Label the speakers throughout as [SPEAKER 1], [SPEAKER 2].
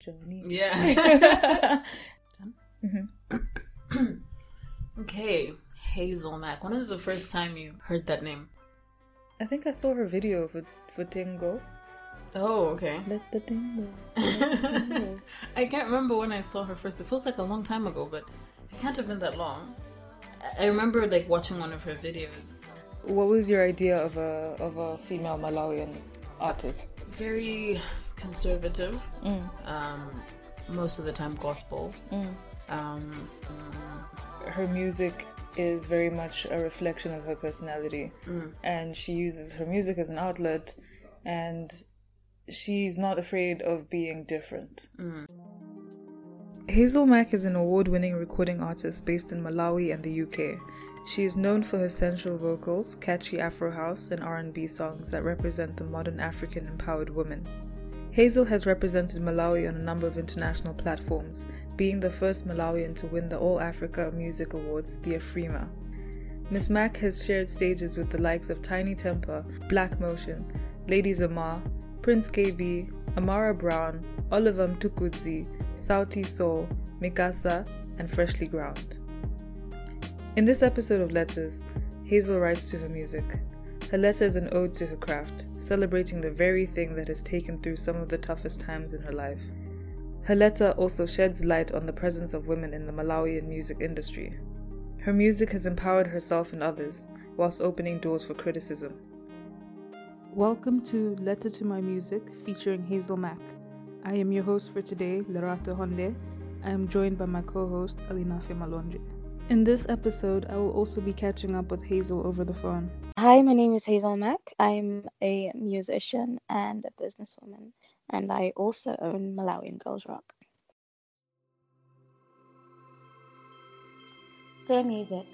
[SPEAKER 1] Johnny.
[SPEAKER 2] Yeah.
[SPEAKER 1] Mm-hmm.
[SPEAKER 2] okay, Hazel Mak. When was the first time you heard that name?
[SPEAKER 1] I think I saw her video for for Tingo.
[SPEAKER 2] Oh, okay.
[SPEAKER 1] Let the tingo. let the tingo.
[SPEAKER 2] I can't remember when I saw her first. It feels like a long time ago, but it can't have been that long. I- I remember like watching one of her videos.
[SPEAKER 1] what was your idea of a of a female Malawian artist?
[SPEAKER 2] Very conservative.
[SPEAKER 1] Mm.
[SPEAKER 2] Um, most of the time gospel.
[SPEAKER 1] Mm.
[SPEAKER 2] Um,
[SPEAKER 1] Her music is very much a reflection of her personality,
[SPEAKER 2] mm,
[SPEAKER 1] and she uses her music as an outlet, and she's not afraid of being different.
[SPEAKER 2] mm.
[SPEAKER 1] Hazel Mak is an award winning recording artist based in Malawi and the UK. She is known for her sensual vocals, catchy Afro house, and R&B songs that represent the modern African empowered woman. Hazel has represented Malawi on a number of international platforms, being the first Malawian to win the All Africa Music Awards, the AFRIMA. Miss Mak has shared stages with the likes of Tinie Tempah, Black Motion, Lady Zamar, Prince Kaybee, Amara Brown, Oliver Mtukudzi, Sauti Sol, Mikasa, and Freshlyground. In this episode of Letters, Hazel writes to her music. Her letter is an ode to her craft, celebrating the very thing that has taken through some of the toughest times in her life. Her letter also sheds light on the presence of women in the Malawian music industry. Her music has empowered herself and others, whilst opening doors for criticism. Welcome to Letter to My Music featuring Hazel Mak. I am your host for today, Lerato Honde. I am joined by my co host, Alinafe Malonje. In this episode, I will also be catching up with Hazel over the phone.
[SPEAKER 3] Hi, my name is Hazel Mak. I'm a musician and a businesswoman, and I also own Malawian Girls Rock. Dear music,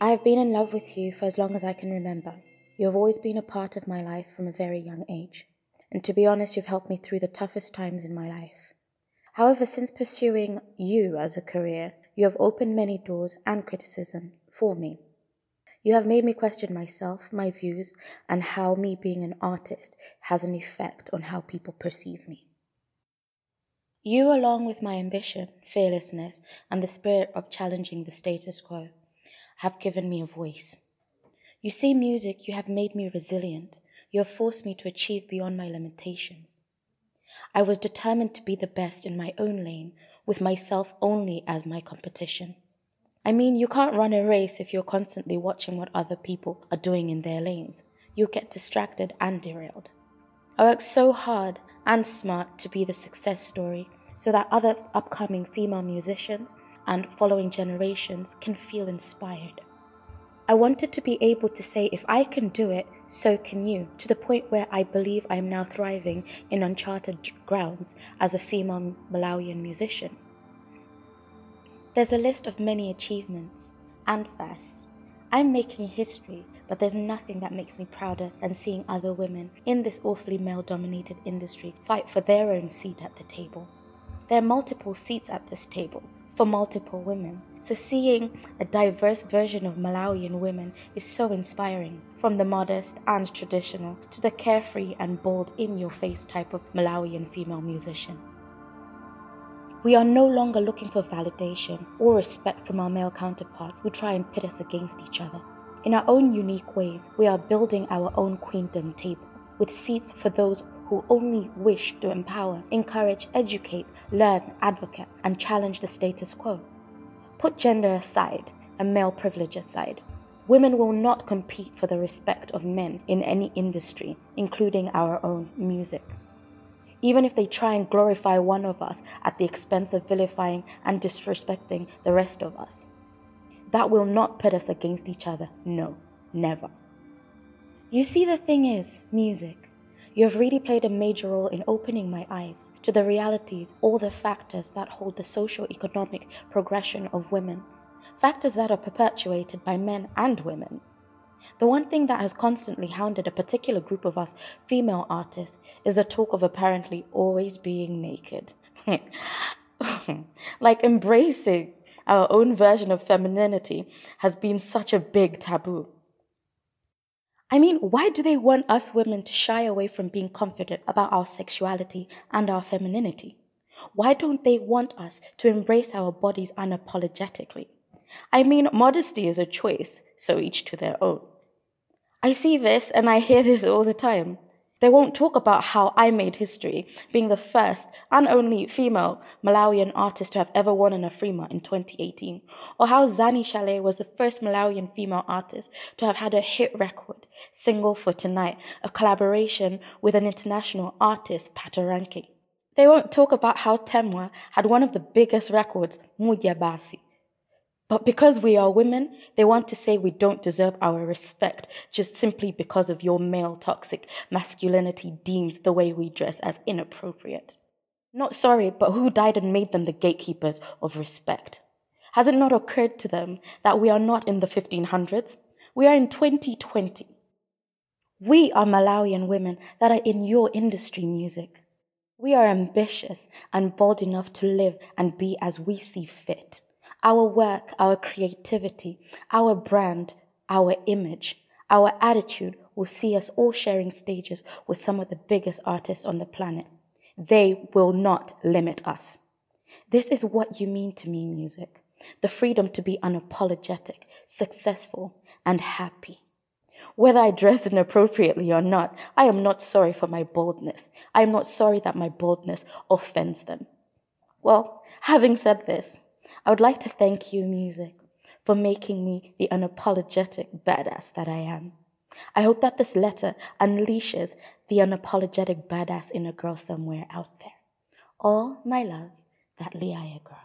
[SPEAKER 3] I have been in love with you for as long as I can remember. You have always been a part of my life from a very young age, and to be honest, you've helped me through the toughest times in my life. However, since pursuing you as a career, you have opened many doors and criticism for me. You have made me question myself, my views, and how me being an artist has an effect on how people perceive me. You, along with my ambition, fearlessness, and the spirit of challenging the status quo, have given me a voice. You see, music, you have made me resilient. You have forced me to achieve beyond my limitations. I was determined to be the best in my own lane, with myself only as my competition. I mean, you can't run a race if you're constantly watching what other people are doing in their lanes. You'll get distracted and derailed. I worked so hard and smart to be the success story so that other upcoming female musicians and following generations can feel inspired. I wanted to be able to say, if I can do it, so can you, to the point where I believe I am now thriving in uncharted grounds as a female Malawian musician. There's a list of many achievements and firsts. I'm making history, but there's nothing that makes me prouder than seeing other women in this awfully male dominated industry fight for their own seat at the table. There are multiple seats at this table for multiple women, so seeing a diverse version of Malawian women is so inspiring, from the modest and traditional to the carefree and bold in your face type of Malawian female musician. We are no longer looking for validation or respect from our male counterparts who try and pit us against each other. In our own unique ways, we are building our own queendom table with seats for those who only wish to empower, encourage, educate, learn, advocate, and challenge the status quo. Put gender aside and male privilege aside. Women will not compete for the respect of men in any industry, including our own music even if they try and glorify one of us at the expense of vilifying and disrespecting the rest of us. That will not pit us against each other. No, never. You see, the thing is, music. You have really played a major role in opening my eyes to the realities, all the factors that hold the socio economic progression of women, factors that are perpetuated by men and women. The one thing that has constantly hounded a particular group of us female artists is the talk of apparently always being naked. like embracing our own version of femininity has been such a big taboo. I mean, why do they want us women to shy away from being confident about our sexuality and our femininity? Why don't they want us to embrace our bodies unapologetically? I mean, modesty is a choice, so each to their own. I see this and I hear this all the time. They won't talk about how I made history, being the first and only female Malawian artist to have ever won an Afrima in 2018, or how Zani Challe was the first Malawian female artist to have had a hit record, Single for Tonight, a collaboration with an international artist, Patoranking. They won't talk about how Temwa had one of the biggest records, Mujabasi, but because we are women, they want to say we don't deserve our respect just simply because of your male toxic masculinity deems the way we dress as inappropriate. Not sorry, but who died and made them the gatekeepers of respect? Has it not occurred to them that we are not in the 1500s? We are in 2020. We are Malawian women that are in your industry music. We are ambitious and bold enough to live and be as we see fit. Our work, our creativity, our brand, our image, our attitude will see us all sharing stages with some of the biggest artists on the planet. They will not limit us. This is what you mean to me, music. The freedom to be unapologetic, successful, and happy. Whether I dress inappropriately or not, I am not sorry for my boldness. I am not sorry that my boldness offends them. Well, having said this, I would like to thank you, music, for making me the unapologetic badass that I am. I hope that this letter unleashes the unapologetic badass in a girl somewhere out there. All my love, that Liaya girl.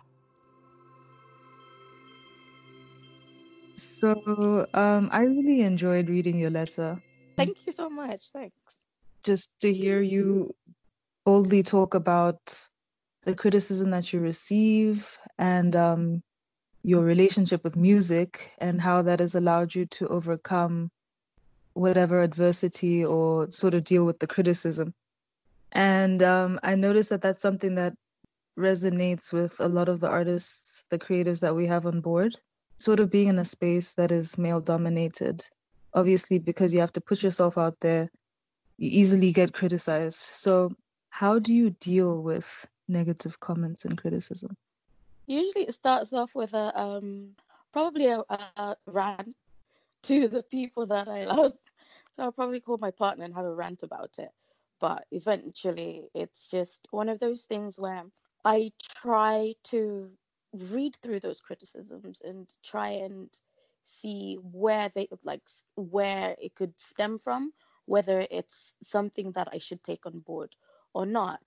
[SPEAKER 1] So, um, I really enjoyed reading your letter.
[SPEAKER 3] Thank you so much. Thanks.
[SPEAKER 1] Just to hear you boldly talk about the criticism that you receive and um, your relationship with music and how that has allowed you to overcome whatever adversity or sort of deal with the criticism. And um, I noticed that that's something that resonates with a lot of the artists, the creatives that we have on board, sort of being in a space that is male dominated. Obviously, because you have to put yourself out there, you easily get criticized. So, how do you deal with negative comments and criticism?
[SPEAKER 3] Usually, it starts off with a um, probably a, a rant to the people that I love. So I'll probably call my partner and have a rant about it. But eventually, it's just one of those things where I try to read through those criticisms and try and see where they like where it could stem from, whether it's something that I should take on board or not.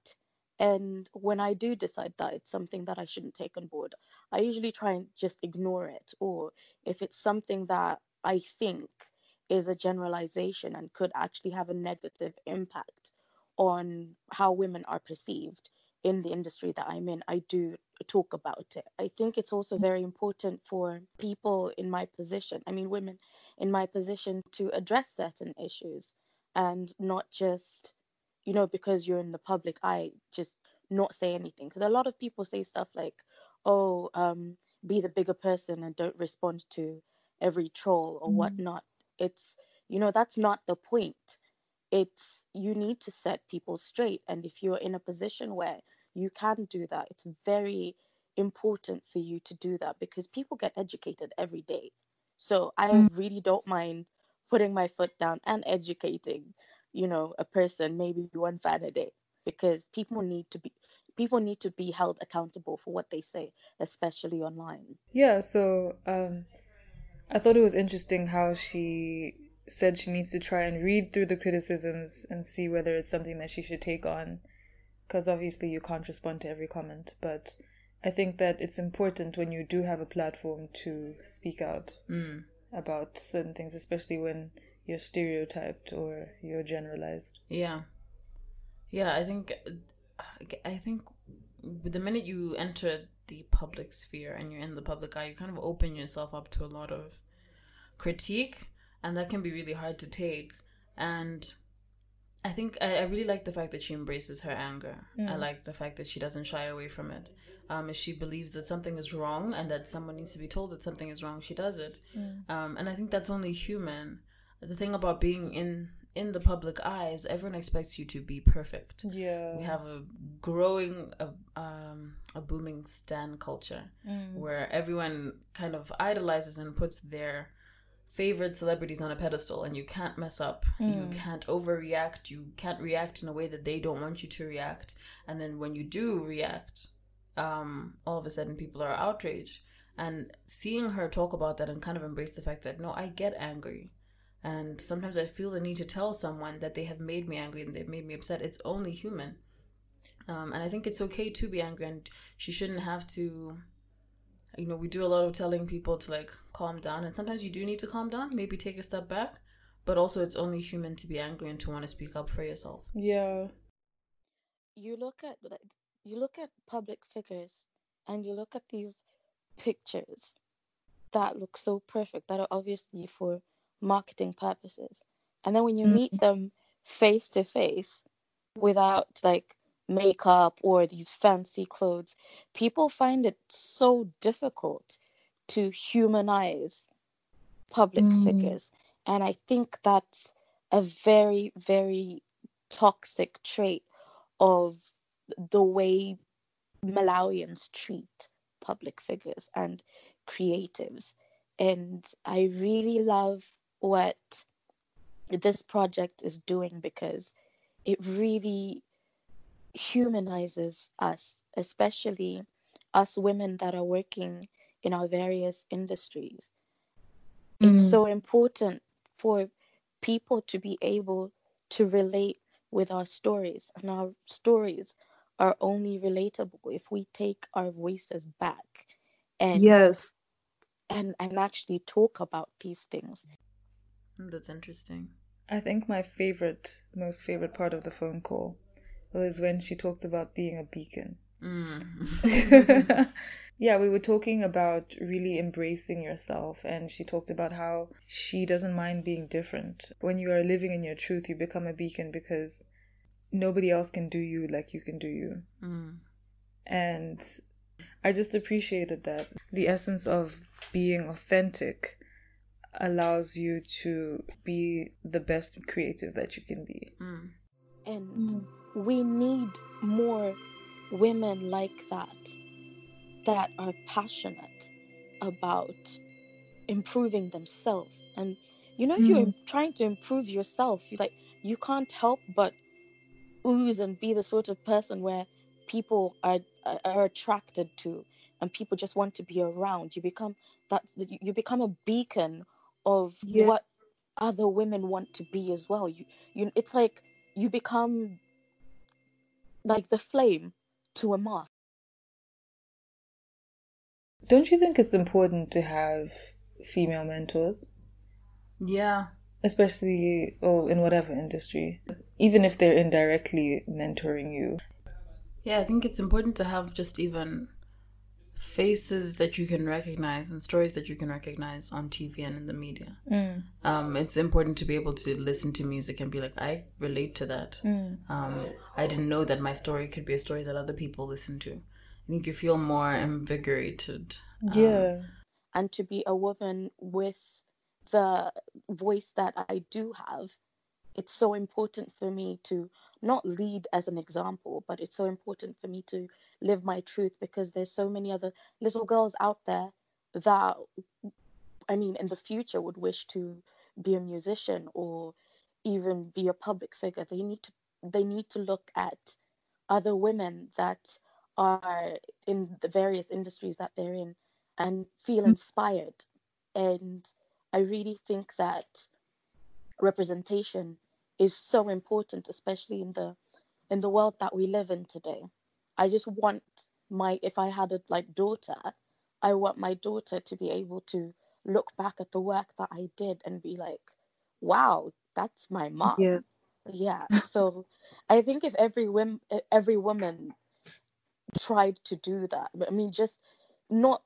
[SPEAKER 3] And when I do decide that it's something that I shouldn't take on board, I usually try and just ignore it. Or if it's something that I think is a generalization and could actually have a negative impact on how women are perceived in the industry that I'm in, I do talk about it. I think it's also mm. very important for people in my position, I mean, women in my position, to address certain issues and not just you know, because you're in the public eye, just not say anything. Because a lot of people say stuff like, oh, um, be the bigger person and don't respond to every troll or mm. whatnot. It's, you know, that's not the point. It's, you need to set people straight. And if you're in a position where you can do that, it's very important for you to do that because people get educated every day. So I mm. really don't mind putting my foot down and educating you know a person maybe one fan a day because people need to be people need to be held accountable for what they say especially online
[SPEAKER 1] yeah so um i thought it was interesting how she said she needs to try and read through the criticisms and see whether it's something that she should take on because obviously you can't respond to every comment but i think that it's important when you do have a platform to speak out
[SPEAKER 2] mm.
[SPEAKER 1] about certain things especially when you're stereotyped or you're generalized.
[SPEAKER 2] Yeah. Yeah, I think I think the minute you enter the public sphere and you're in the public eye, you kind of open yourself up to a lot of critique, and that can be really hard to take. And I think I, I really like the fact that she embraces her anger. Mm. I like the fact that she doesn't shy away from it. Um, if she believes that something is wrong and that someone needs to be told that something is wrong, she does it.
[SPEAKER 1] Mm.
[SPEAKER 2] Um, and I think that's only human the thing about being in in the public eyes, everyone expects you to be perfect.
[SPEAKER 1] Yeah.
[SPEAKER 2] We have a growing uh, uh, a booming stan culture
[SPEAKER 1] Mm.
[SPEAKER 2] where everyone kind of idolizes and puts their favorite celebrities on a pedestal and you can't mess up you
[SPEAKER 1] Mm.
[SPEAKER 2] can't overreact you can't react in a way that they don't want you to react and then when you do react um all of a sudden people are outraged and seeing her talk about that and kind of embrace the fact that no i get angry and sometimes i feel the need to tell someone that they have made me angry and they've made me upset. It's only human. Um, and i think it's okay to be angry and she shouldn't have to you know we do a lot of telling people to like calm down. And sometimes you do need to calm down maybe take a step back but also it's only human to be angry and to want to speak up for yourself.
[SPEAKER 1] Yeah.
[SPEAKER 3] you look at like, you look at public figures and you look at these pictures that look so perfect that are obviously for marketing purposes and then when you meet them face to face without like makeup or these fancy clothes people find it so difficult to humanize public
[SPEAKER 4] Mm.
[SPEAKER 3] figures and i think that's a very very toxic trait of the way Malawians treat public figures and creatives. And I really love what this project is doing because it really humanizes us, especially us women that are working in our various industries. It's
[SPEAKER 4] Mm.
[SPEAKER 3] so important for people to be able to relate with our stories, and our stories are only relatable if we take our voices back and
[SPEAKER 4] Yes.
[SPEAKER 3] and and actually talk about these things.
[SPEAKER 2] That's interesting
[SPEAKER 1] I think my favorite, most favorite part of the phone call was when she talked about being a beacon.
[SPEAKER 2] mm.
[SPEAKER 1] yeah, we were talking about really embracing yourself, and she talked about how she doesn't mind being different. When you are living in your truth, you become a beacon because nobody else can do you like you can do you.
[SPEAKER 2] Mm.
[SPEAKER 1] And I just appreciated that. The essence of being authentic allows you to be the best creative that you can be.
[SPEAKER 2] Mm.
[SPEAKER 3] And we need more women like that that are passionate about improving themselves. And you know, if you're trying to improve yourself, you like you can't help but ooze and be the sort of person where people are are- attracted to and people just want to be around. You become that you become a beacon of
[SPEAKER 4] Yeah.
[SPEAKER 3] what other women want to be as well. You you it's like you become like the flame to a moth.
[SPEAKER 1] Don't you think it's important to have female mentors?
[SPEAKER 2] yeah
[SPEAKER 1] Especially oh, in whatever industry, even if they're indirectly mentoring you.
[SPEAKER 2] Yeah, I think it's important to have just even faces that you can recognize and stories that you can recognize on TV and in the media.
[SPEAKER 1] Mm.
[SPEAKER 2] Um, it's important to be able to listen to music and be like, I relate to that.
[SPEAKER 1] Mm.
[SPEAKER 2] Um, I didn't know that my story could be a story that other people listen to. I think you feel more invigorated. um,
[SPEAKER 1] Yeah.
[SPEAKER 3] and to be a woman with the voice that I do have, it's so important for me to not lead as an example, but it's so important for me to live my truth because there's so many other little girls out there that, I mean, in the future would wish to be a musician or even be a public figure. They need to they need to look at other women that are in the various industries that they're in and feel mm. inspired. And I really think that representation is so important, especially in the in the world that we live in today. I just want my if I had a like daughter, I want my daughter to be able to look back at the work that I did and be like, wow, that's my mom.
[SPEAKER 4] Yeah.
[SPEAKER 3] Yeah. So I think if every woman every woman tried to do that, I mean just not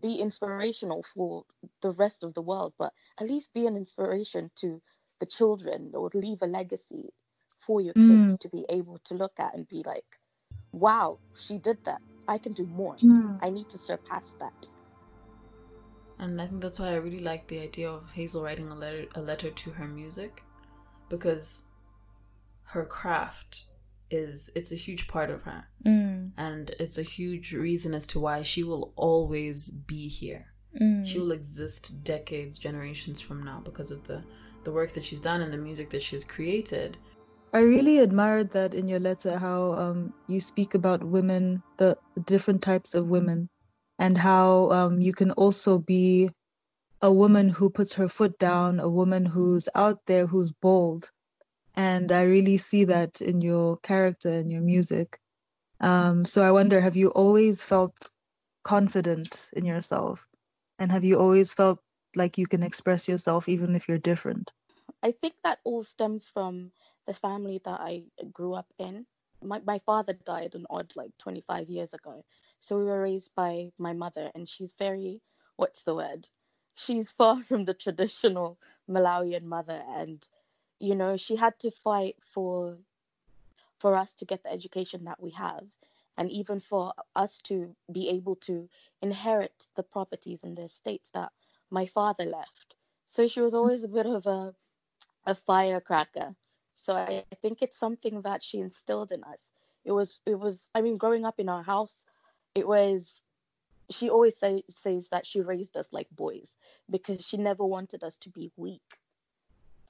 [SPEAKER 3] be inspirational for the rest of the world, but at least be an inspiration to the children or leave a legacy for your kids to be able to look at and be like, wow, she did that. I can do more. I need to surpass that.
[SPEAKER 2] And I think that's why I really like the idea of Hazel writing a letter a letter to her music because her craft is it's a huge part of her
[SPEAKER 1] Mm.
[SPEAKER 2] and it's a huge reason as to why she will always be here
[SPEAKER 1] Mm.
[SPEAKER 2] she will exist decades generations from now because of the the work that she's done and the music that she's created
[SPEAKER 1] I really admired that in your letter how um, you speak about women, the different types of women, and how um, you can also be a woman who puts her foot down, a woman who's out there, who's bold. And I really see that in your character and your music. Um, so I wonder have you always felt confident in yourself? And have you always felt like you can express yourself even if you're different?
[SPEAKER 3] I think that all stems from the family that I grew up in. My, my father died an odd like 25 years ago. So we were raised by my mother, and she's very, what's the word? She's far from the traditional Malawian mother. And, you know, she had to fight for for us to get the education that we have and even for us to be able to inherit the properties and the estates that my father left. So she was always a bit of a a firecracker. So I, I think it's something that she instilled in us. It was it was i mean growing up in our house it was she always say, says that she raised us like boys because she never wanted us to be weak.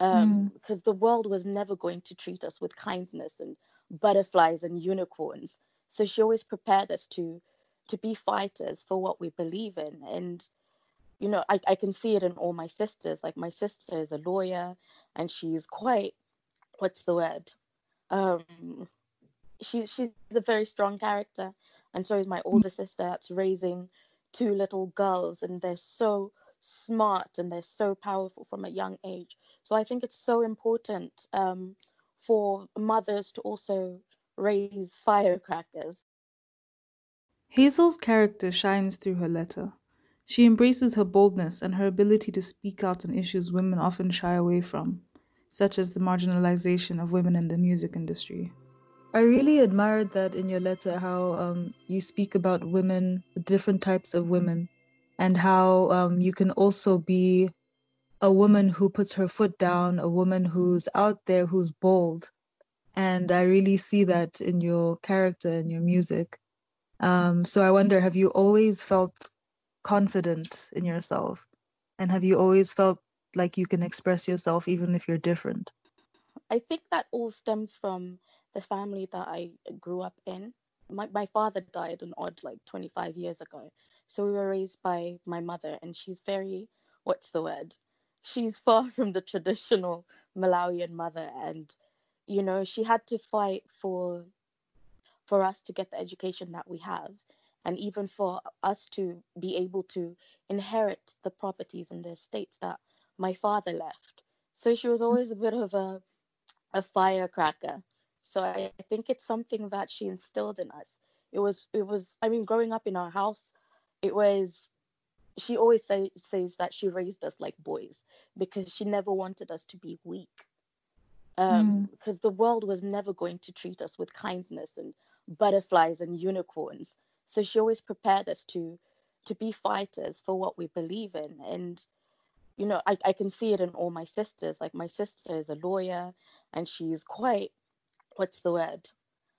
[SPEAKER 3] Um, because the world was never going to treat us with kindness and butterflies and unicorns. So she always prepared us to to be fighters for what we believe in. And you know I, I can see it in all my sisters like my sister is a lawyer and she's quite what's the word? Um she she's a very strong character and so is my older sister that's raising two little girls and they're so smart and they're so powerful from a young age. So i think it's so important um for mothers to also raise firecrackers.
[SPEAKER 1] Hazel's character shines through her letter. She embraces her boldness and her ability to speak out on issues women often shy away from, such as the marginalization of women in the music industry. I really admired that in your letter how um, you speak about women, different types of women, and how um, you can also be a woman who puts her foot down, a woman who's out there, who's bold. And I really see that in your character and your music. Um, so I wonder, have you always felt confident in yourself? And have you always felt like you can express yourself even if you're different?
[SPEAKER 3] I think that all stems from the family that I grew up in. My, my father died an odd like 25 years ago. So we were raised by my mother, and she's very, what's the word? She's far from the traditional Malawian mother. And, you know, she had to fight for for us to get the education that we have and even for us to be able to inherit the properties and the estates that my father left. So she was always a bit of a a firecracker. So I, I think it's something that she instilled in us. It was it was i mean growing up in our house it was she always say, says that she raised us like boys because she never wanted us to be weak. Um, because the world was never going to treat us with kindness and butterflies and unicorns so she always prepared us to to be fighters for what we believe in. And you know I, I can see it in all my sisters. Like my sister is a lawyer and she's quite what's the word?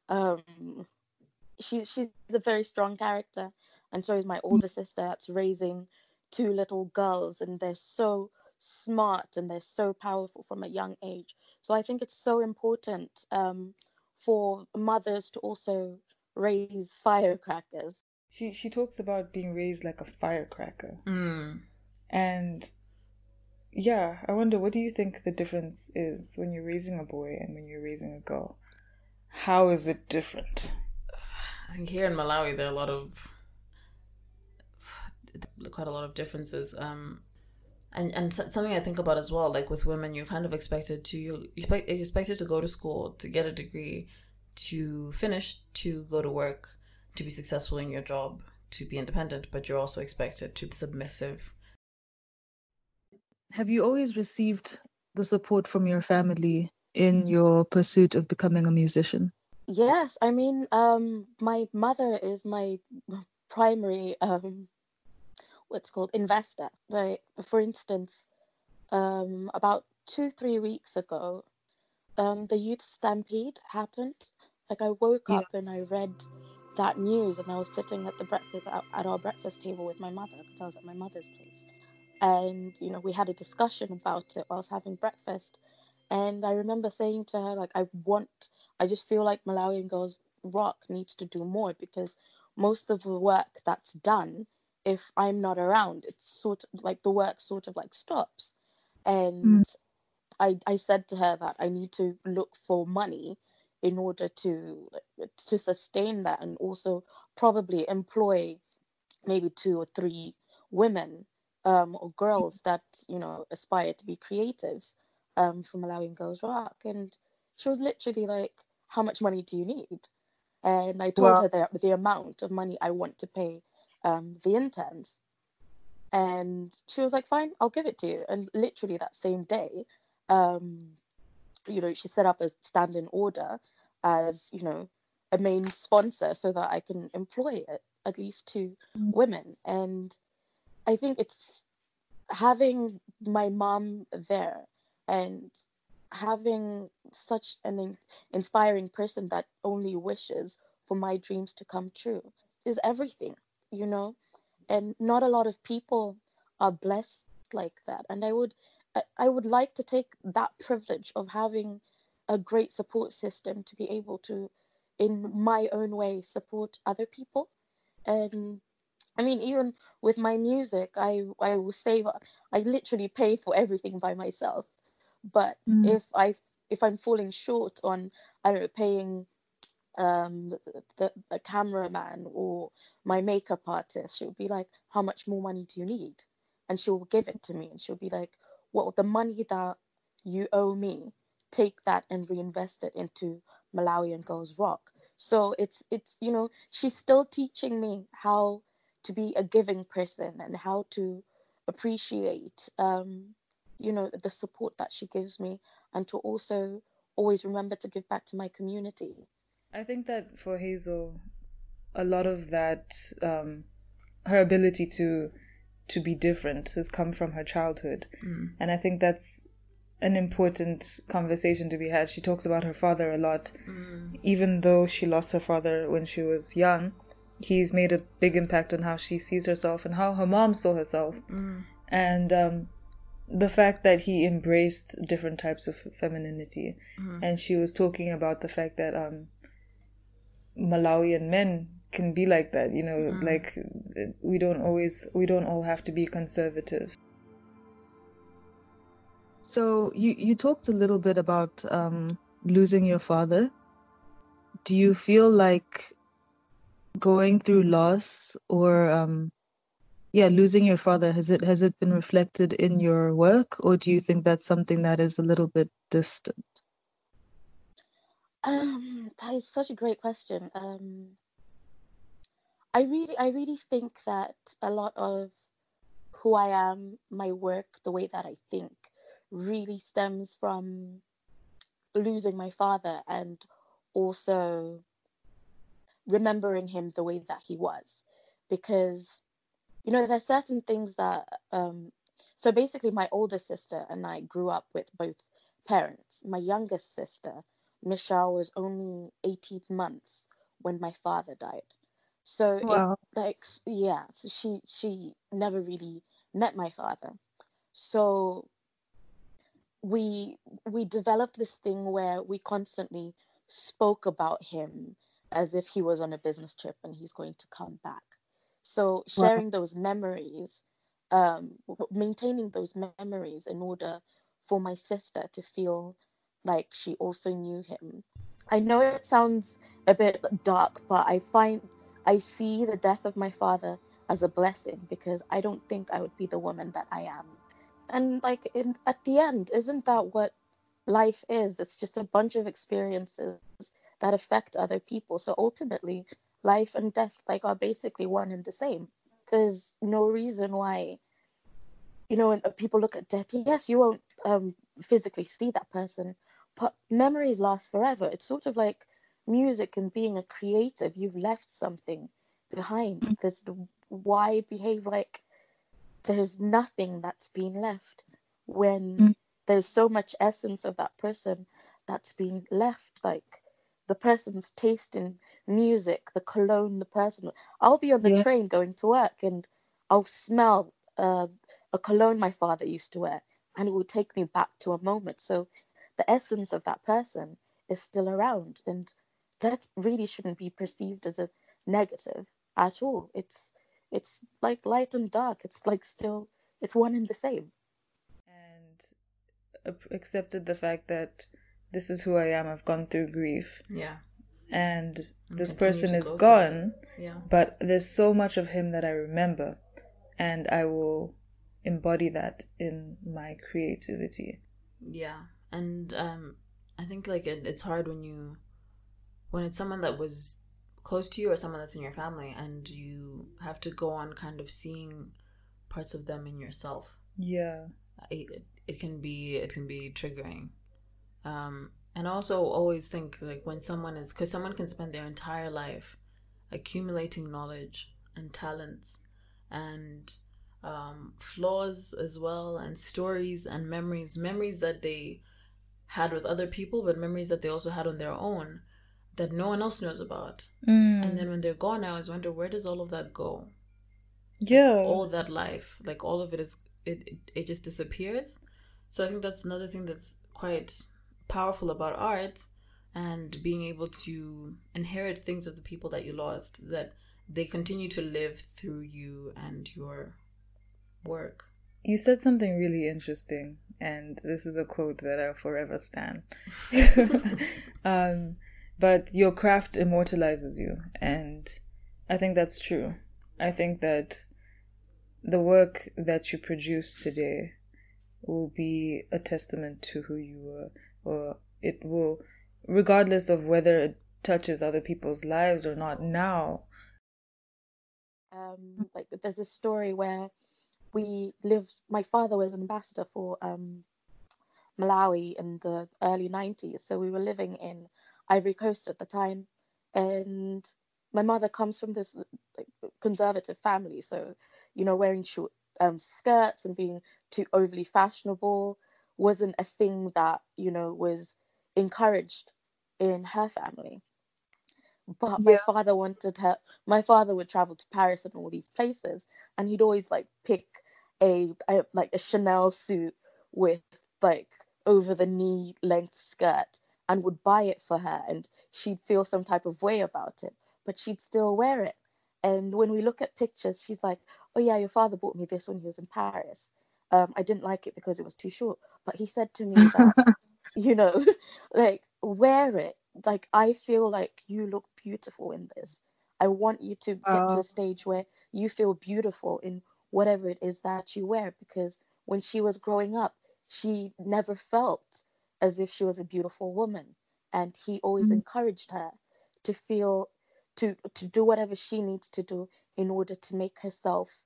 [SPEAKER 3] Um she she's a very strong character. And so is my older sister that's raising two little girls and they're so smart and they're so powerful from a young age. So i think it's so important um for mothers to also raise firecrackers. She she talks about being raised like a firecracker.
[SPEAKER 2] Mm.
[SPEAKER 1] And yeah, I wonder what do you think the difference is when you're raising a boy and when you're raising a girl? How is it different?
[SPEAKER 2] I think here in Malawi there are a lot of quite a lot of differences. Um, and and something I think about as well, like with women, you're kind of expected to you expect you're expected to go to school to get a degree, to finish, to go to work, to be successful in your job, to be independent, but you're also expected to be submissive.
[SPEAKER 1] Have you always received the support from your family in your pursuit of becoming a musician?
[SPEAKER 3] Yes, I mean, um, my mother is my primary um, what's called investor. Like, for instance, um, about two, three weeks ago, um, the youth stampede happened Like I woke yeah. up and I read that news, and I was sitting at the breakfast at our breakfast table with my mother because I was at my mother's place, and you know we had a discussion about it while I was having breakfast, and I remember saying to her like I want, I just feel like Malawian Girls Rock needs to do more because most of the work that's done if I'm not around, it's sort of like the work sort of like stops. And mm. I, I said to her that I need to look for money in order to to sustain that and also probably employ maybe two or three women um, or girls that you know aspire to be creatives um, from Malawian Girls Rock. And she was literally like, "How much money do you need?" And I told her the, the amount of money I want to pay um, the interns. And she was like, fine, I'll give it to you. And literally that same day, um, you know, she set up a standing order as, you know, a main sponsor so that I can employ it, at least two mm. women. And I think it's having my mom there and having such an inspiring person that only wishes for my dreams to come true is everything you know and not a lot of people are blessed like that and i would i would like to take that privilege of having a great support system to be able to in my own way support other people. And i mean even with my music i i will save i literally pay for everything by myself. But mm. if i if i'm falling short on i don't know paying um the, the cameraman or my makeup artist she'll be like how much more money do you need? And she'll give it to me and she'll be like well the money that you owe me take that and reinvest it into malawian girls rock. So it's it's you know she's still teaching me how to be a giving person and how to appreciate um you know the support that she gives me and to also always remember to give back to my community.
[SPEAKER 1] I think that for Hazel, a lot of that, um, her ability to to be different has come from her childhood, mm. and I think that's an important conversation to be had. She talks about her father a lot, mm. even though she lost her father when she was young. He's made a big impact on how she sees herself and how her mom saw herself, mm. and um, the fact that he embraced different types of femininity. Mm. And she was talking about the fact that um, Malawian men can be like that, you know, mm. like we don't always, we don't all have to be conservative.
[SPEAKER 4] So you you talked a little bit about um, losing your father. Do you feel like going through loss or um, yeah, losing your father has it has it been reflected in your work, or do you think that's something that is a little bit distant?
[SPEAKER 3] Um, that is such a great question. I really, I really think that a lot of who I am, my work, the way that I think, really stems from losing my father and also remembering him the way that he was, because you know there's certain things that um, so basically my older sister and I grew up with both parents. My youngest sister Michelle was only 18 months when my father died. So wow. it, like yeah, so she she never really met my father. So we we developed this thing where we constantly spoke about him as if he was on a business trip and he's going to come back. So sharing wow. those memories, um, maintaining those memories in order for my sister to feel like she also knew him. I know it sounds a bit dark, but I find I see the death of my father as a blessing because I don't think I would be the woman that I am. And like in, at the end, isn't that what life is? It's just a bunch of experiences that affect other people. So ultimately, life and death like are basically one and the same. There's no reason why, you know, when people look at death, yes, you won't um, physically see that person, but memories last forever. It's sort of like music and being a creative. You've left something behind. Mm. There's why behave like there's nothing that's been left when mm. there's so much essence of that person that's been left. Like the person's taste in music, the cologne, the person. I'll be on the
[SPEAKER 4] Yeah.
[SPEAKER 3] train going to work and I'll smell uh, a cologne my father used to wear, and it will take me back to a moment. So the essence of that person is still around, and death really shouldn't be perceived as a negative at all. It's it's like light and dark. It's like still it's one and the same.
[SPEAKER 1] and accepted the fact that this is who I am. I've gone through grief,
[SPEAKER 2] Yeah.
[SPEAKER 1] and this person is
[SPEAKER 2] go
[SPEAKER 1] gone.
[SPEAKER 2] Yeah.
[SPEAKER 1] But there's so much of him that I remember, and I will embody that in my creativity.
[SPEAKER 2] Yeah, and um, I think like it, it's hard when you, when it's someone that was close to you or someone that's in your family, and you have to go on kind of seeing parts of them in yourself.
[SPEAKER 1] Yeah.
[SPEAKER 2] It, it can be it can be triggering, um, and also always think like when someone is because someone can spend their entire life accumulating knowledge and talents and um, flaws as well and stories and memories memories that they had with other people but memories that they also had on their own that no one else knows about
[SPEAKER 1] Mm.
[SPEAKER 2] and then when they're gone i always wonder where does all of that go
[SPEAKER 1] yeah.
[SPEAKER 2] all that life like all of it is it, it it just disappears so i think that's another thing that's quite powerful about art and being able to inherit things of the people that you lost that they continue to live through you and your work
[SPEAKER 1] You said something really interesting, and this is a quote that I'll forever stand. um, but your craft immortalizes you, and I think that's true. I think that the work that you produce today will be a testament to who you were, or it will, regardless of whether it touches other people's lives or not now.
[SPEAKER 3] um like there's a story where we lived my father was an ambassador for um malawi in the early 90s so we were living in ivory coast at the time. And my mother comes from this like, conservative family. So you know wearing short um, skirts and being too overly fashionable wasn't a thing that you know was encouraged in her family. But my father wanted her my father would travel to paris and all these places and he'd always like pick a, a like a chanel suit with like over the knee length skirt and would buy it for her and she'd feel some type of way about it but she'd still wear it. And when we look at pictures she's like oh yeah your father bought me this when he was in paris. Um, i didn't like it because it was too short. But he said to me that you know like wear it. Like i feel like you look beautiful in this. I want you to get to a stage where you feel beautiful in whatever it is that you wear because when she was growing up she never felt as if she was a beautiful woman and he always
[SPEAKER 4] Mm.
[SPEAKER 3] encouraged her to feel to to do whatever she needs to do in order to make herself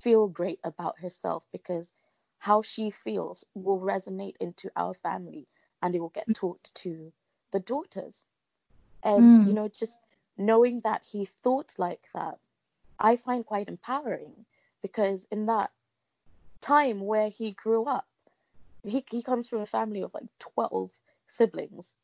[SPEAKER 3] feel great about herself because how she feels will resonate into our family and it will get taught to the daughters and
[SPEAKER 4] Mm.
[SPEAKER 3] you know just knowing that he thought like that i find quite empowering because in that time where he grew up he, he comes from a family of like 12 siblings.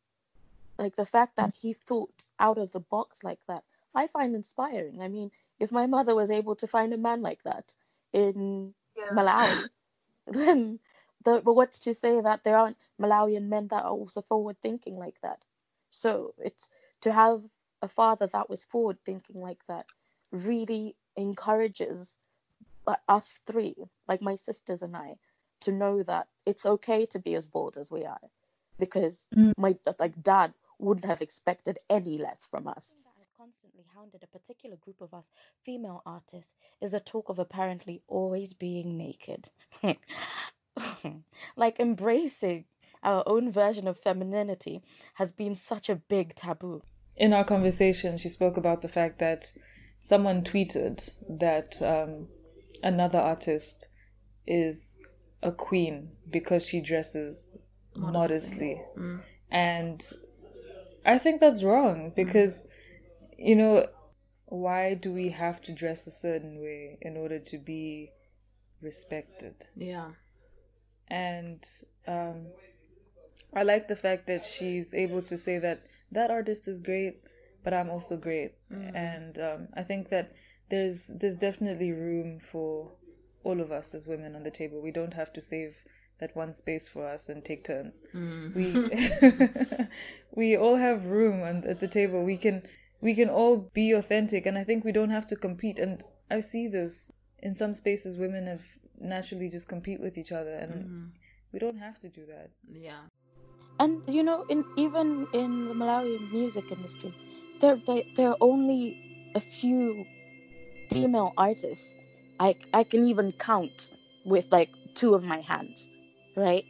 [SPEAKER 3] Like the fact that he thought out of the box like that i find inspiring. I mean if my mother was able to find a man like that in malawi then the, but what's to say that there aren't malawian men that are also forward thinking like that? So it's to have a father that was forward thinking like that really encourages uh, us three like my sisters and i to know that it's okay to be as bold as we are because
[SPEAKER 4] Mm.
[SPEAKER 3] my like dad wouldn't have expected any less from us
[SPEAKER 5] constantly hounded a particular group of us female artists is the talk of apparently always being naked. like embracing our own version of femininity has been such a big taboo.
[SPEAKER 1] in our conversation, she spoke about the fact that someone tweeted that um, another artist is a queen because she dresses modestly.
[SPEAKER 2] Mm.
[SPEAKER 1] And I think that's wrong because, you know, why do we have to dress a certain way in order to be respected?
[SPEAKER 2] yeah
[SPEAKER 1] and um, I like the fact that she's able to say that that artist is great, but I'm also great, and um, I think that there's there's definitely room for all of us as women on the table. We don't have to save that one space for us and take turns. Mm. We we all have room on, at the table. We can we can all be authentic, and I think we don't have to compete. And I see this in some spaces. Women have naturally just compete with each other, and mm-hmm. we don't have to do that.
[SPEAKER 2] Yeah.
[SPEAKER 3] And you know, in even in the Malawian music industry, there there, there are only a few female artists. I I can even count with like two of my hands, right?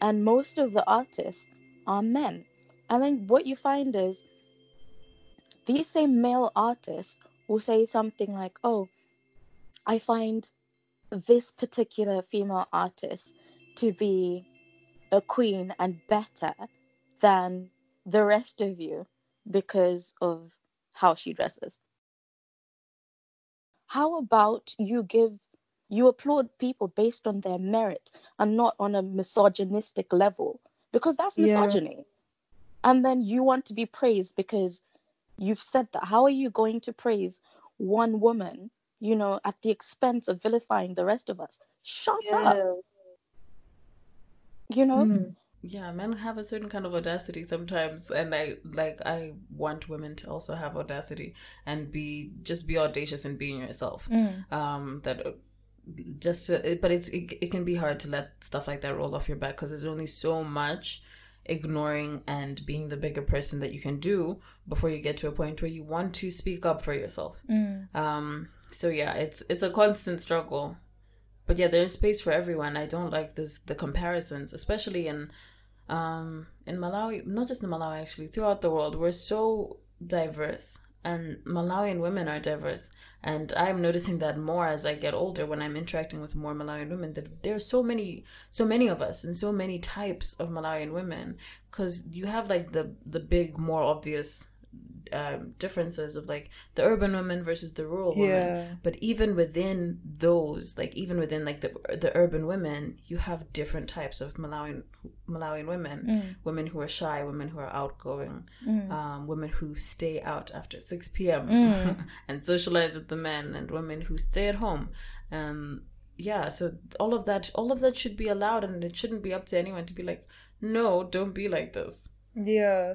[SPEAKER 3] And most of the artists are men. And then what you find is these same male artists will say something like, "Oh, I find this particular female artist to be a queen and better than the rest of you because of how she dresses. How about you give you applaud people based on their merit and not on a misogynistic level because that's
[SPEAKER 1] Yeah.
[SPEAKER 3] misogyny. And then you want to be praised because you've said that. How are you going to praise one woman, you know, at the expense of vilifying the rest of us? Shut up. You know?
[SPEAKER 1] Mm.
[SPEAKER 2] Yeah men have a certain kind of audacity sometimes and i like i want women to also have audacity and be just be audacious and being yourself. Um that uh, just to, but it's it, it can be hard to let stuff like that roll off your back because there's only so much ignoring and being the bigger person that you can do before you get to a point where you want to speak up for yourself. Um so yeah it's it's a constant struggle but yeah there's space for everyone. I don't like this the comparisons especially in um in malawi not just in malawi actually throughout the world. We're so diverse and malawian women are diverse. And i'm noticing that more as i get older when i'm interacting with more malawian women that there are so many so many of us and so many types of malawian women. Because you have like the the big more obvious um, differences of like the urban woman versus the rural
[SPEAKER 1] Yeah.
[SPEAKER 2] but even within those like even within like the the urban women you have different types of malawian malawian women. Women who are shy women who are outgoing um, women who stay out after 6 p.m and socialize with the men and women who stay at home. Um yeah so all of that all of that should be allowed and it shouldn't be up to anyone to be like no don't be like this.
[SPEAKER 1] Yeah.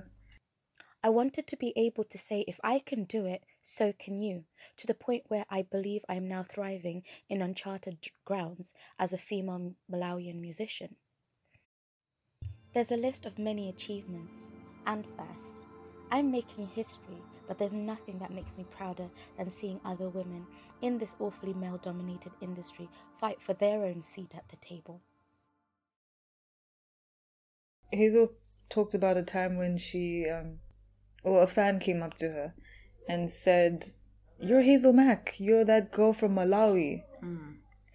[SPEAKER 3] I wanted to be able to say, if I can do it, so can you, to the point where I believe I am now thriving in uncharted grounds as a female Malawian musician. There's a list of many achievements and firsts. I'm making history, but there's nothing that makes me prouder than seeing other women in this awfully male dominated industry fight for their own seat at the table.
[SPEAKER 1] Hazel talked about a time when she, um, well, a fan came up to her and said, You're Hazel Mak. You're that girl from Malawi.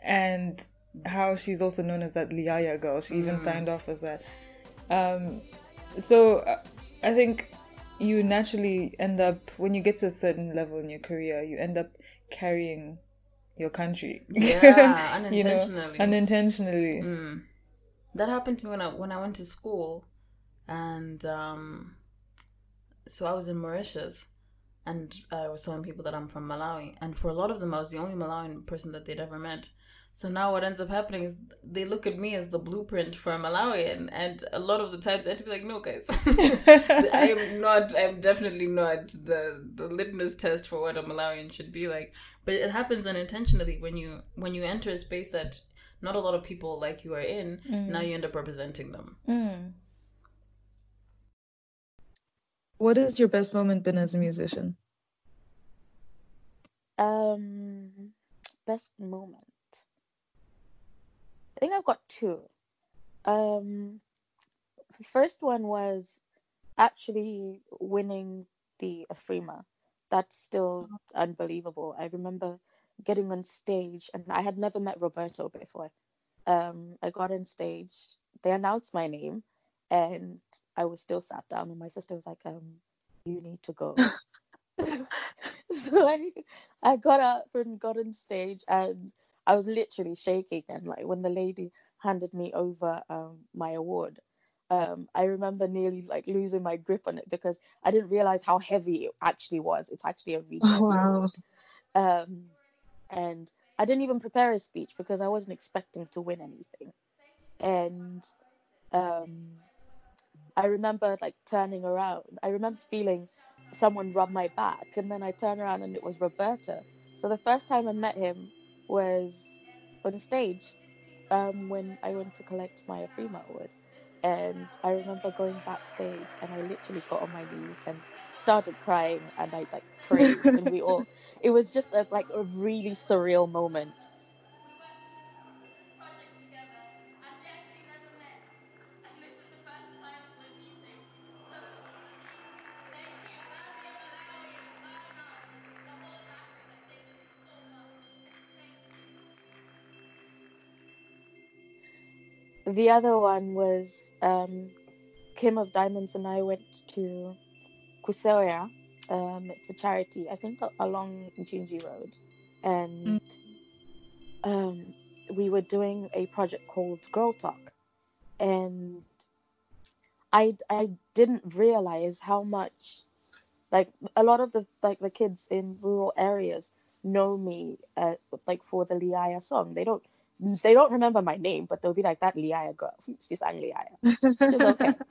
[SPEAKER 1] And how she's also known as that Liaya girl. She even signed off as that. Um, so uh, I think you naturally end up, when you get to a certain level in your career, you end up carrying your country.
[SPEAKER 2] Yeah,
[SPEAKER 1] You know,
[SPEAKER 2] unintentionally.
[SPEAKER 1] unintentionally.
[SPEAKER 2] Mm. That happened to me when I when I went to school, and um, so I was in Mauritius, and I was telling people that I'm from Malawi, and for a lot of them, I was the only Malawian person that they'd ever met. So now what ends up happening is they look at me as the blueprint for a Malawian, and a lot of the times I had to be like, no, guys, I am not. I'm definitely not the the litmus test for what a Malawian should be like. But it happens unintentionally when you when you enter a space that not a lot of people like you are in. Now you end up representing them.
[SPEAKER 1] Mm.
[SPEAKER 4] What has your best moment been as a musician?
[SPEAKER 3] Um, best moment. I think I've got two. Um, the first one was actually winning the Afrima. That's still unbelievable. I remember getting on stage, and I had never met Roberto before. Um, I got on stage. They announced my name, and I was still sat down. And my sister was like, "Um, you need to go." so I, I got up and got on stage, and I was literally shaking. And like when the lady handed me over um, my award, um, I remember nearly like losing my grip on it because I didn't realize how heavy it actually was. It's actually a really
[SPEAKER 4] Oh, wow.
[SPEAKER 3] um, and I didn't even prepare a speech because I wasn't expecting to win anything. And um, I remember like turning around. I remember feeling someone rub my back, and then I turned around and it was Roberto. So the first time I met him was on stage um, when I went to collect my Afrima award. And I remember going backstage and I literally got on my knees and started crying and I like prayed and we all it was just a, like a really surreal moment. The other one was um, Kim of Diamonds and I went to Kuseoya. Um, it's a charity, I think, along Jinji Road, and um, we were doing a project called Girl Talk, and I I didn't realize how much, like a lot of the like the kids in rural areas know me uh, like for the Liaya song. They don't they don't remember my name, but they'll be like that Liaya girl. She sang Liaya. She's okay.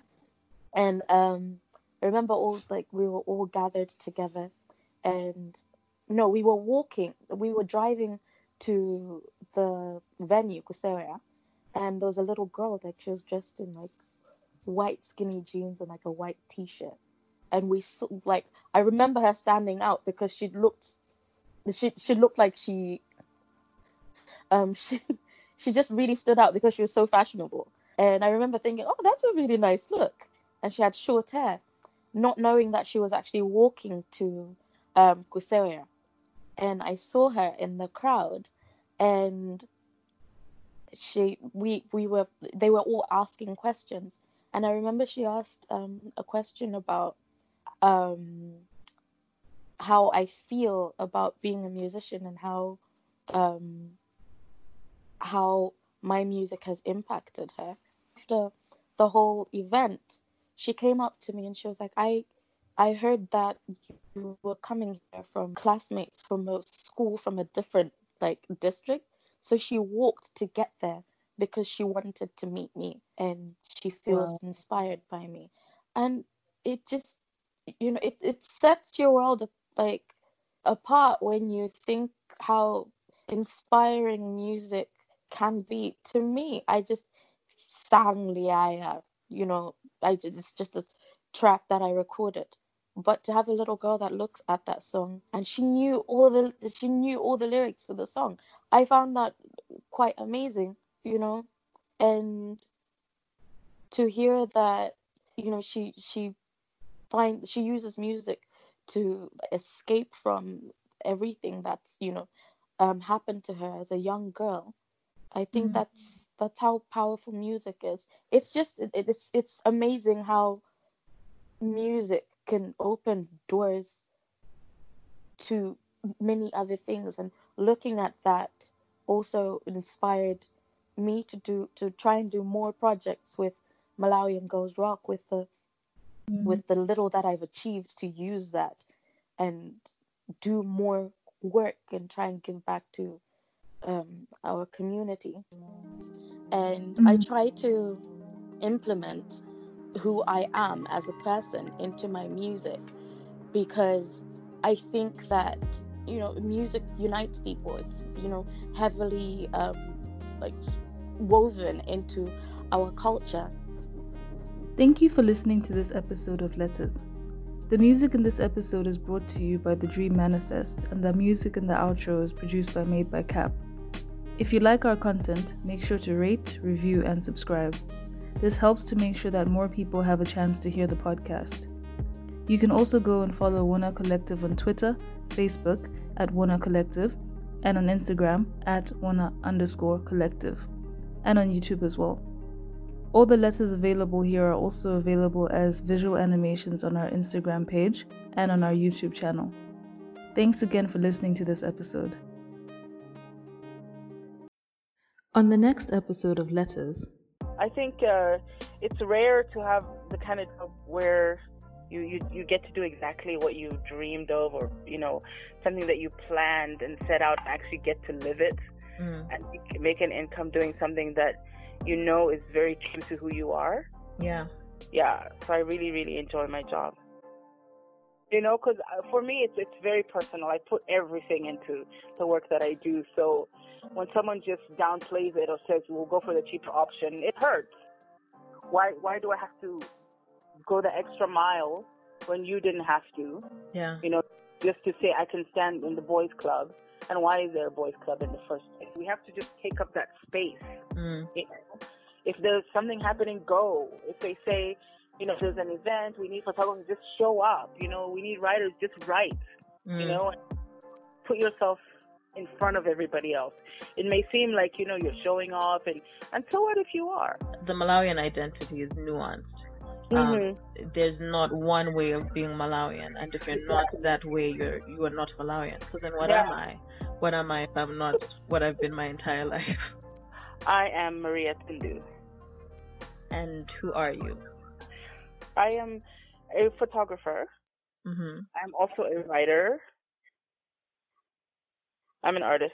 [SPEAKER 3] And um, I remember all like we were all gathered together, and no, we were walking. We were driving to the venue, Kuseria, and there was a little girl like she was dressed in like white skinny jeans and like a white t-shirt, and we saw like I remember her standing out because she looked, she she looked like she, um she she just really stood out because she was so fashionable. And I remember thinking, oh, that's a really nice look. And she had short hair, not knowing that she was actually walking to um, Kuseria. And I saw her in the crowd, and she we we were they were all asking questions. And I remember she asked um, a question about um, how I feel about being a musician and how um, how my music has impacted her. After the whole event, she came up to me and she was like, I I heard that you were coming here from classmates from a school from a different like district. So she walked to get there because she wanted to meet me and she feels
[SPEAKER 4] Wow.
[SPEAKER 3] inspired by me. And it just you know, it, it sets your world like apart when you think how inspiring music can be to me i just sang liaya you know i just it's just a track that i recorded. But to have a little girl that looks at that song and she knew all the she knew all the lyrics to the song i found that quite amazing you know? And to hear that you know she she find she uses music to escape from everything that's you know um happened to her as a young girl i think
[SPEAKER 4] Mm.
[SPEAKER 3] that's that's how powerful music is. It's just it, it's it's amazing how music can open doors to many other things. And looking at that also inspired me to do to try and do more projects with Malawian Girls Rock with the with the little that I've achieved to use that and do more work and try and give back to um, our community. And I
[SPEAKER 4] Mm.
[SPEAKER 3] try to implement who I am as a person into my music because I think that you know music unites people. It's you know heavily um, like woven into our culture
[SPEAKER 1] Thank you for listening to this episode of Letters. The music in this episode is brought to you by The Dream Manifest, and the music in the outro is produced by MadebyKAP. If you like our content, make sure to rate, review, and subscribe. This helps to make sure that more people have a chance to hear the podcast. You can also go and follow Wana Collective on Twitter, Facebook at Wana Collective, and on Instagram at Wana underscore collective, and on YouTube as well. All the letters available here are also available as visual animations on our Instagram page and on our YouTube channel. Thanks again for listening to this episode. On the next episode of Letters,
[SPEAKER 6] I think uh, it's rare to have the kind of job where you, you you get to do exactly what you dreamed of or you know something that you planned and set out and actually get to live it.
[SPEAKER 2] Mm.
[SPEAKER 6] and make- make an income doing something that you know is very true to who you are.
[SPEAKER 2] Yeah.
[SPEAKER 6] yeah so i really really enjoy my job. You know because for me it's it's very personal. I put everything into the work that i do. So when someone just downplays it or says we'll go for the cheaper option it hurts why why do i have to go the extra mile when you didn't have to
[SPEAKER 2] Yeah.
[SPEAKER 6] you know just to say i can stand in the boys club and why is there a boys club in the first place we have to just take up that space
[SPEAKER 2] Mm.
[SPEAKER 6] you know, if there's something happening, go. If they say, you know, there's an event, we need photographers, just show up. You know, we need writers, just write.
[SPEAKER 2] Mm.
[SPEAKER 6] You know, put yourself in front of everybody else. It may seem like you know you're showing off, and and so what if you are?
[SPEAKER 2] the Malawian identity is nuanced. Um,
[SPEAKER 6] Mm-hmm.
[SPEAKER 2] there's not one way of being Malawian, and if you're not that way, you're you are not Malawian. So then, what
[SPEAKER 6] Yeah.
[SPEAKER 2] am I? What am I if I'm not what I've been my entire life?
[SPEAKER 6] I am Maria Tundu.
[SPEAKER 2] And who are you?
[SPEAKER 6] I am a photographer.
[SPEAKER 2] hmm
[SPEAKER 6] I'm also a writer. I'm an artist.